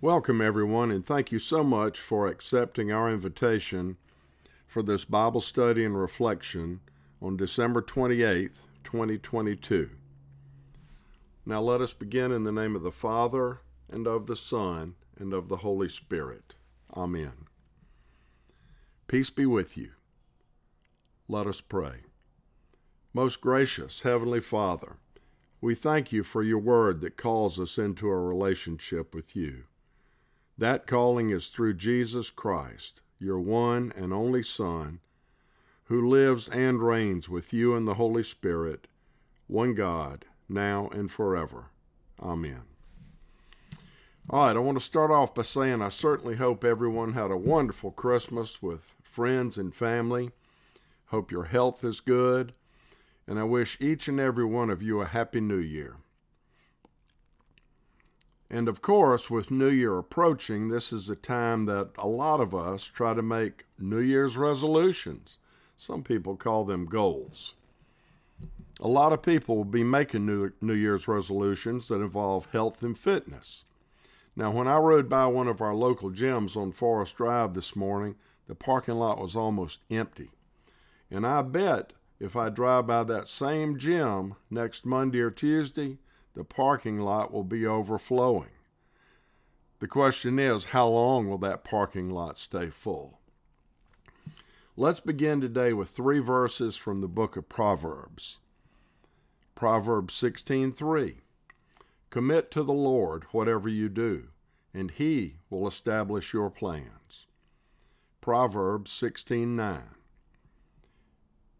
Welcome, everyone, and thank you so much for accepting our invitation for this Bible study and reflection on December 28th, 2022. Now let us begin in the name of the Father, and of the Son, and of the Holy Spirit. Amen. Peace be with you. Let us pray. Most gracious Heavenly Father, we thank you for your word that calls us into a relationship with you. That calling is through Jesus Christ, your one and only Son, who lives and reigns with you in the Holy Spirit, one God, now and forever. Amen. All right, I want to start off by saying I certainly hope everyone had a wonderful Christmas with friends and family. Hope your health is good, and I wish each and every one of you a Happy New Year. And of course, with New Year approaching, this is a time that a lot of us try to make New Year's resolutions. Some people call them goals. A lot of people will be making New, New Year's resolutions that involve health and fitness. Now, when I rode by one of our local gyms on Forest Drive this morning, the parking lot was almost empty. And I bet if I drive by that same gym next Monday or Tuesday, the parking lot will be overflowing. The question is, how long will that parking lot stay full? Let's begin today with three verses from the book of Proverbs. Proverbs 16:3 Commit to the Lord whatever you do, and he will establish your plans. Proverbs 16:9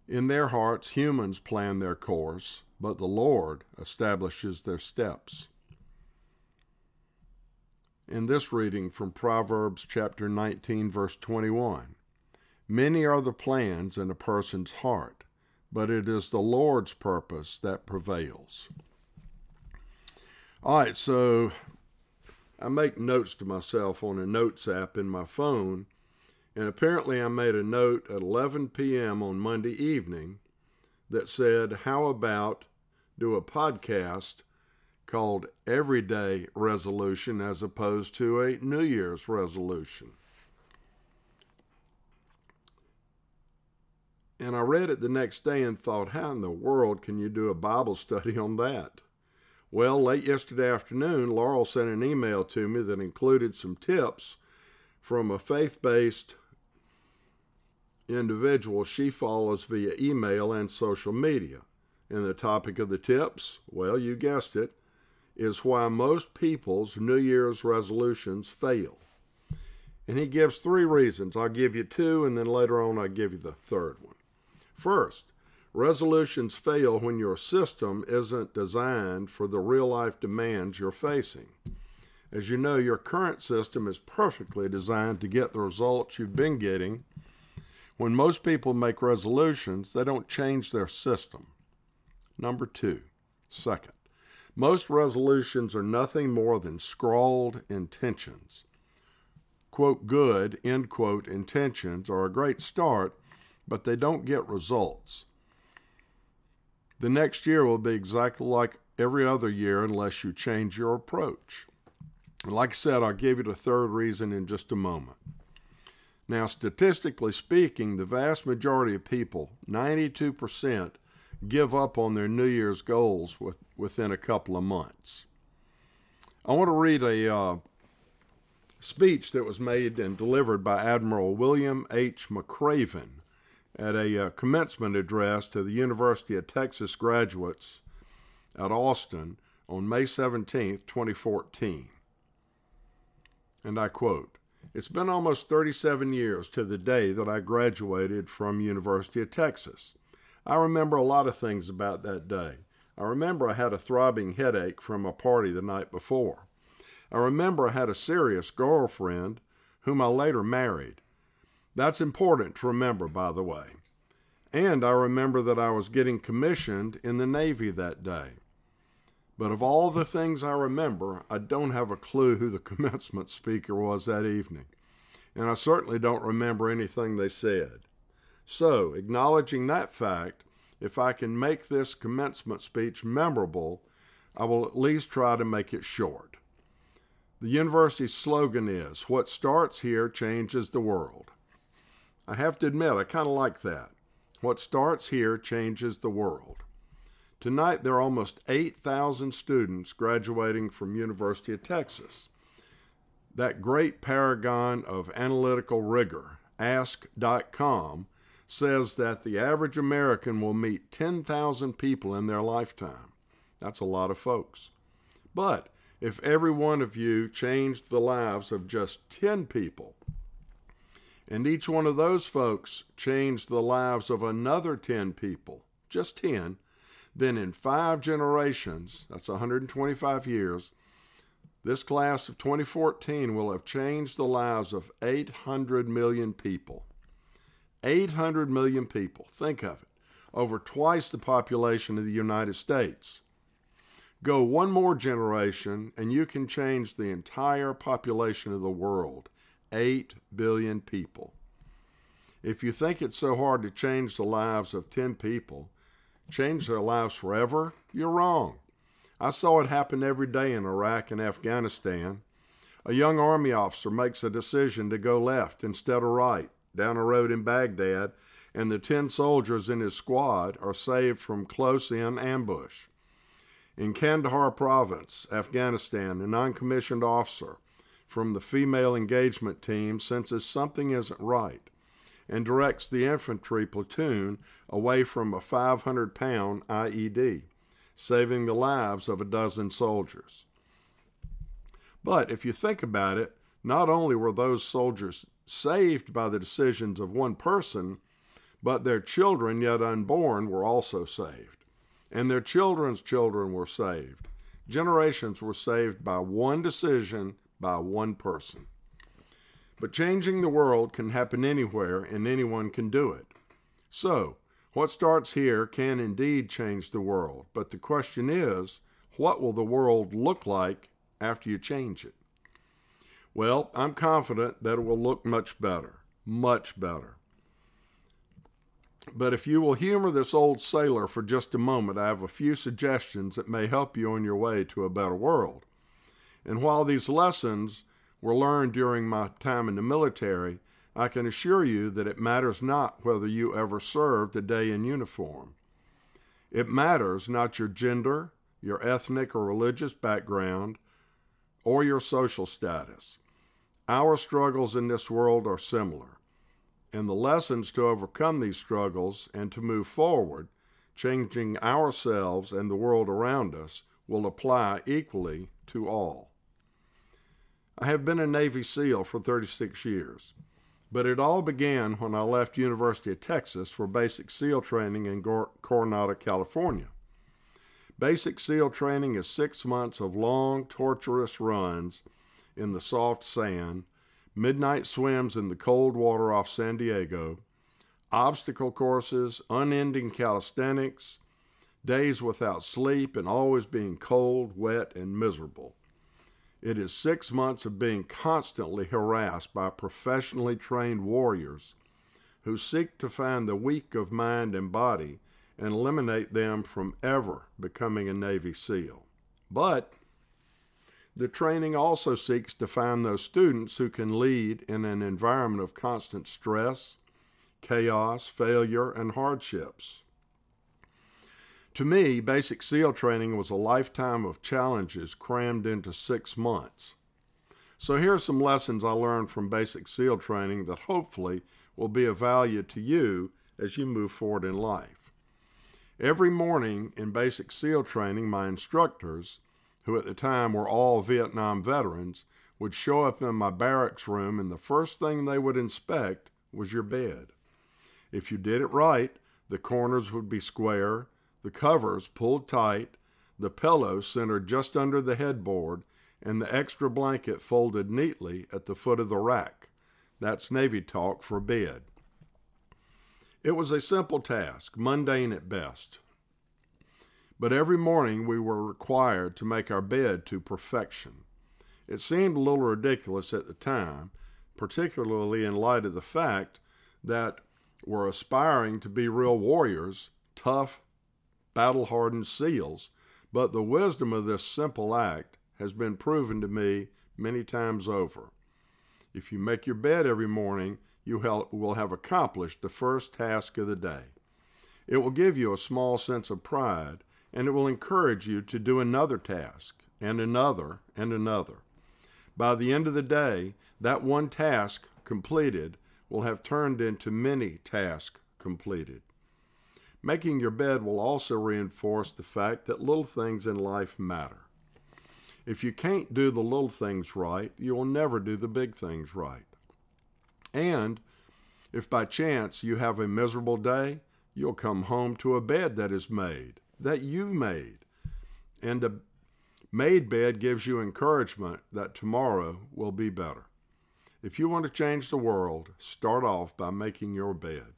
In their hearts humans plan their course, but the Lord establishes their steps. In this reading from Proverbs chapter 19, verse 21, many are the plans in a person's heart, but it is the Lord's purpose that prevails. All right, so I make notes to myself on a notes app in my phone, and apparently I made a note at 11 p.m. on Monday evening that said, How about do a podcast called Everyday Resolution as opposed to a New Year's resolution? And I read it the next day and thought, how in the world can you do a Bible study on that? Well, late yesterday afternoon, Laurel sent an email to me that included some tips from a faith based individual she follows via email and social media. And the topic of the tips, well, you guessed it, is why most people's New Year's resolutions fail. And he gives three reasons. I'll give you two, and then later on, I'll give you the third one. First, resolutions fail when your system isn't designed for the real life demands you're facing. As you know, your current system is perfectly designed to get the results you've been getting when most people make resolutions, they don't change their system. Number two, second, most resolutions are nothing more than scrawled intentions. Quote, good, end quote, intentions are a great start, but they don't get results. The next year will be exactly like every other year unless you change your approach. And like I said, I'll give you the third reason in just a moment. Now, statistically speaking, the vast majority of people, 92%, give up on their New Year's goals with, within a couple of months. I want to read a uh, speech that was made and delivered by Admiral William H. McRaven at a uh, commencement address to the University of Texas graduates at Austin on May 17, 2014. And I quote, it's been almost 37 years to the day that I graduated from University of Texas. I remember a lot of things about that day. I remember I had a throbbing headache from a party the night before. I remember I had a serious girlfriend whom I later married. That's important to remember, by the way. And I remember that I was getting commissioned in the Navy that day. But of all the things I remember, I don't have a clue who the commencement speaker was that evening. And I certainly don't remember anything they said. So, acknowledging that fact, if I can make this commencement speech memorable, I will at least try to make it short. The university's slogan is What starts here changes the world. I have to admit, I kind of like that. What starts here changes the world. Tonight, there are almost 8,000 students graduating from University of Texas. That great paragon of analytical rigor, ask.com, says that the average American will meet 10,000 people in their lifetime. That's a lot of folks. But if every one of you changed the lives of just 10 people, and each one of those folks changed the lives of another 10 people, just 10, then in five generations, that's 125 years, this class of 2014 will have changed the lives of 800 million people. 800 million people. Think of it. Over twice the population of the United States. Go one more generation, and you can change the entire population of the world 8 billion people. If you think it's so hard to change the lives of 10 people, change their lives forever, you're wrong. I saw it happen every day in Iraq and Afghanistan. A young Army officer makes a decision to go left instead of right down a road in Baghdad, and the 10 soldiers in his squad are saved from close in ambush. In Kandahar province, Afghanistan, a non commissioned officer from the female engagement team senses something isn't right and directs the infantry platoon away from a 500 pound IED, saving the lives of a dozen soldiers. But if you think about it, not only were those soldiers saved by the decisions of one person, but their children, yet unborn, were also saved. And their children's children were saved. Generations were saved by one decision by one person. But changing the world can happen anywhere, and anyone can do it. So, what starts here can indeed change the world. But the question is, what will the world look like after you change it? Well, I'm confident that it will look much better, much better. But if you will humor this old sailor for just a moment, I have a few suggestions that may help you on your way to a better world. And while these lessons were learned during my time in the military, I can assure you that it matters not whether you ever served a day in uniform. It matters not your gender, your ethnic or religious background, or your social status. Our struggles in this world are similar, and the lessons to overcome these struggles and to move forward, changing ourselves and the world around us, will apply equally to all. I have been a Navy SEAL for 36 years, but it all began when I left University of Texas for basic SEAL training in Coronado, California. Basic SEAL training is six months of long, torturous runs in the soft sand, midnight swims in the cold water off San Diego, obstacle courses, unending calisthenics, days without sleep, and always being cold, wet, and miserable. It is six months of being constantly harassed by professionally trained warriors who seek to find the weak of mind and body and eliminate them from ever becoming a Navy SEAL. But the training also seeks to find those students who can lead in an environment of constant stress, chaos, failure, and hardships. To me, basic SEAL training was a lifetime of challenges crammed into six months. So here are some lessons I learned from basic SEAL training that hopefully will be of value to you as you move forward in life. Every morning in basic SEAL training, my instructors, who at the time were all Vietnam veterans, would show up in my barracks room, and the first thing they would inspect was your bed. If you did it right, the corners would be square, the covers pulled tight, the pillow centered just under the headboard, and the extra blanket folded neatly at the foot of the rack. That's Navy talk for bed. It was a simple task, mundane at best. But every morning we were required to make our bed to perfection. It seemed a little ridiculous at the time, particularly in light of the fact that we're aspiring to be real warriors, tough, battle hardened SEALs, but the wisdom of this simple act has been proven to me many times over. If you make your bed every morning, you will have accomplished the first task of the day. It will give you a small sense of pride, and it will encourage you to do another task, and another, and another. By the end of the day, that one task completed will have turned into many tasks completed. Making your bed will also reinforce the fact that little things in life matter. If you can't do the little things right, you will never do the big things right. And if by chance you have a miserable day, you'll come home to a bed that is made, that you made. And a made bed gives you encouragement that tomorrow will be better. If you want to change the world, start off by making your bed.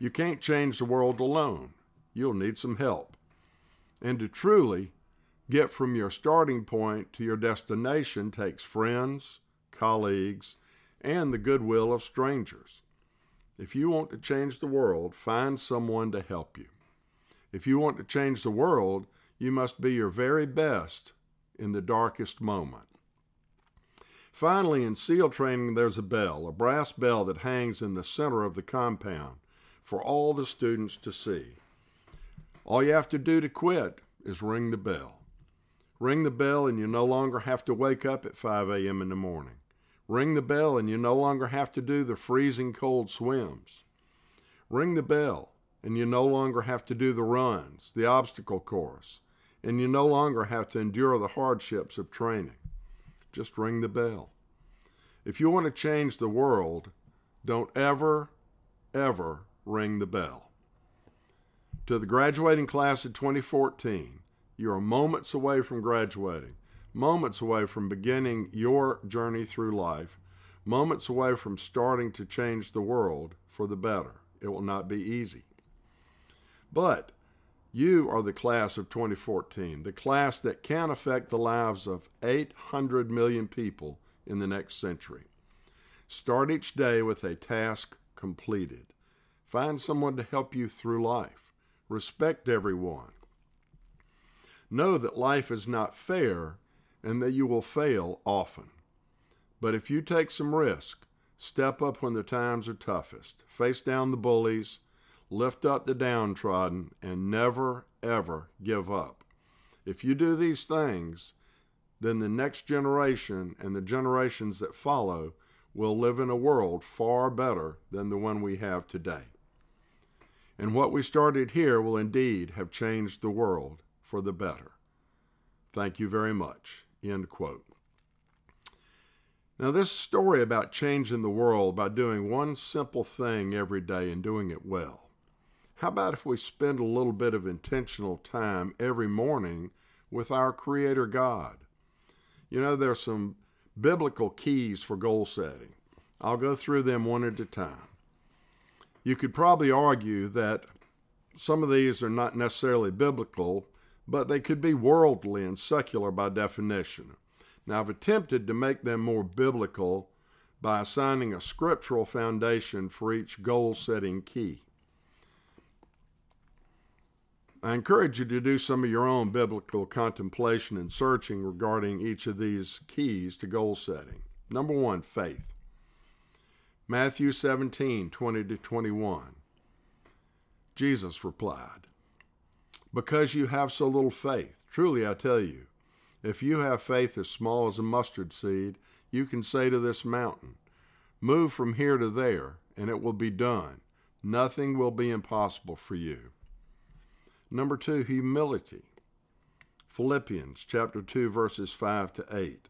You can't change the world alone. You'll need some help. And to truly get from your starting point to your destination takes friends, colleagues, and the goodwill of strangers. If you want to change the world, find someone to help you. If you want to change the world, you must be your very best in the darkest moment. Finally, in SEAL training, there's a bell, a brass bell that hangs in the center of the compound for all the students to see. All you have to do to quit is ring the bell. Ring the bell, and you no longer have to wake up at 5 a.m. in the morning. Ring the bell, and you no longer have to do the freezing cold swims. Ring the bell, and you no longer have to do the runs, the obstacle course, and you no longer have to endure the hardships of training. Just ring the bell. If you want to change the world, don't ever, ever ring the bell. To the graduating class of 2014, you are moments away from graduating, moments away from beginning your journey through life, moments away from starting to change the world for the better. It will not be easy. But you are the class of 2014, the class that can affect the lives of 800 million people in the next century. Start each day with a task completed. Find someone to help you through life. Respect everyone. Know that life is not fair and that you will fail often. But if you take some risk, step up when the times are toughest, face down the bullies, lift up the downtrodden, and never, ever give up. If you do these things, then the next generation and the generations that follow will live in a world far better than the one we have today. And what we started here will indeed have changed the world for the better. Thank you very much. End quote. Now, this story about changing the world by doing one simple thing every day and doing it well how about if we spend a little bit of intentional time every morning with our Creator God? You know, there's some biblical keys for goal setting. I'll go through them one at a time. You could probably argue that some of these are not necessarily biblical, but they could be worldly and secular by definition. Now, I've attempted to make them more biblical by assigning a scriptural foundation for each goal setting key. I encourage you to do some of your own biblical contemplation and searching regarding each of these keys to goal setting. Number one, faith. Matthew 17, 20 to 21. Jesus replied, Because you have so little faith, truly I tell you, if you have faith as small as a mustard seed, you can say to this mountain, Move from here to there, and it will be done. Nothing will be impossible for you. Number two, humility. Philippians chapter 2, verses 5 to 8.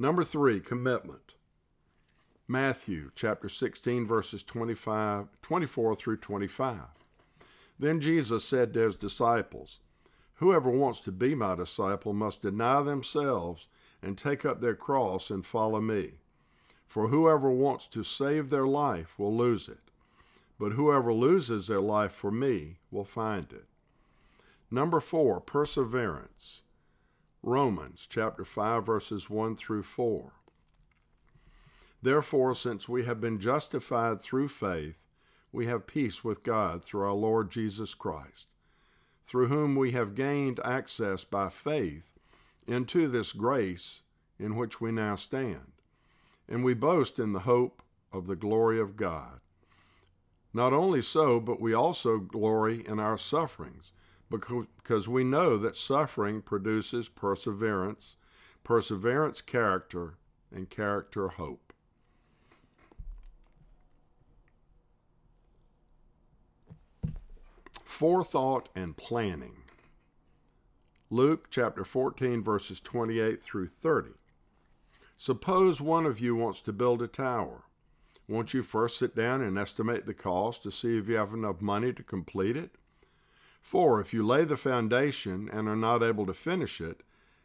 Number three, commitment. Matthew chapter 16, verses 25, 24 through 25. Then Jesus said to his disciples, Whoever wants to be my disciple must deny themselves and take up their cross and follow me. For whoever wants to save their life will lose it, but whoever loses their life for me will find it. Number four, perseverance. Romans chapter 5, verses 1 through 4. Therefore, since we have been justified through faith, we have peace with God through our Lord Jesus Christ, through whom we have gained access by faith into this grace in which we now stand. And we boast in the hope of the glory of God. Not only so, but we also glory in our sufferings, because we know that suffering produces perseverance, perseverance, character, and character, hope. Forethought and planning. Luke chapter 14, verses 28 through 30. Suppose one of you wants to build a tower. Won't you first sit down and estimate the cost to see if you have enough money to complete it? For if you lay the foundation and are not able to finish it,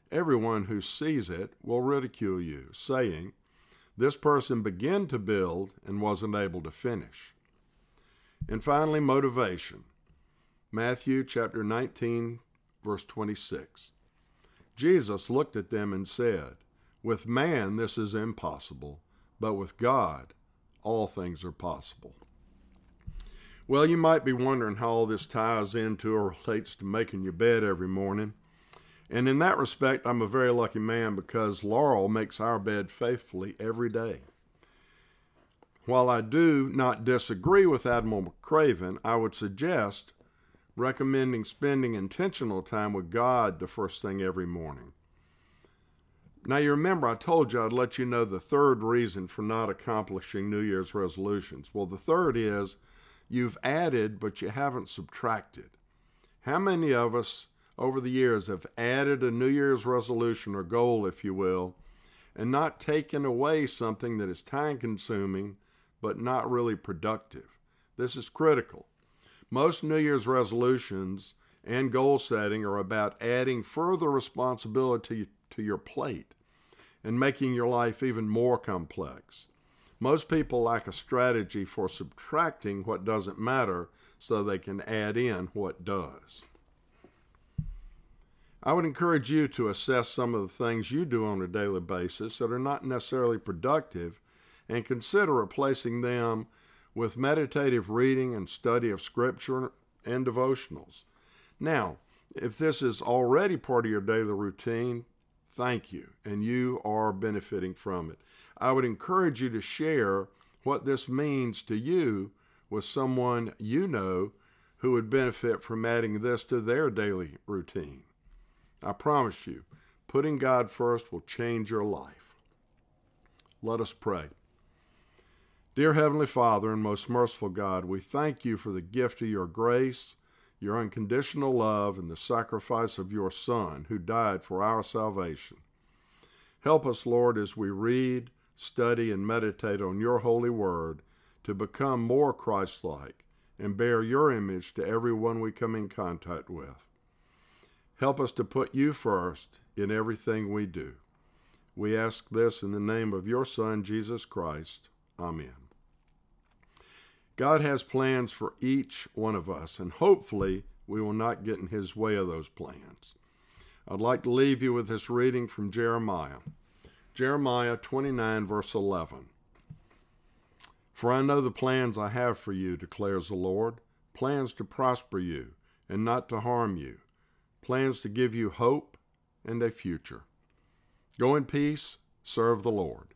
everyone who sees it will ridicule you, saying, This person began to build and wasn't able to finish. And finally, motivation. Matthew chapter 19, verse 26. Jesus looked at them and said, With man this is impossible, but with God all things are possible. Well, you might be wondering how all this ties into or relates to making your bed every morning. And in that respect, I'm a very lucky man because Laurel makes our bed faithfully every day. While I do not disagree with Admiral McRaven, I would suggest recommending spending intentional time with God the first thing every morning. Now, you remember I told you I'd let you know the third reason for not accomplishing New Year's resolutions. Well, the third is you've added, but you haven't subtracted. How many of us over the years have added a New Year's resolution or goal, if you will, and not taken away something that is time consuming but not really productive? This is critical. Most New Year's resolutions and goal setting are about adding further responsibility to your plate and making your life even more complex. Most people lack a strategy for subtracting what doesn't matter so they can add in what does. I would encourage you to assess some of the things you do on a daily basis that are not necessarily productive and consider replacing them with meditative reading and study of Scripture and devotionals. Now, if this is already part of your daily routine, thank you, and you are benefiting from it. I would encourage you to share what this means to you with someone you know who would benefit from adding this to their daily routine. I promise you, putting God first will change your life. Let us pray. Dear Heavenly Father and most merciful God, we thank you for the gift of your grace, your unconditional love, and the sacrifice of your Son who died for our salvation. Help us, Lord, as we read, study, and meditate on your holy word to become more Christ like and bear your image to everyone we come in contact with. Help us to put you first in everything we do. We ask this in the name of your Son, Jesus Christ. Amen. God has plans for each one of us, and hopefully we will not get in His way of those plans. I'd like to leave you with this reading from Jeremiah. Jeremiah 29, verse 11. For I know the plans I have for you, declares the Lord plans to prosper you and not to harm you, plans to give you hope and a future. Go in peace, serve the Lord.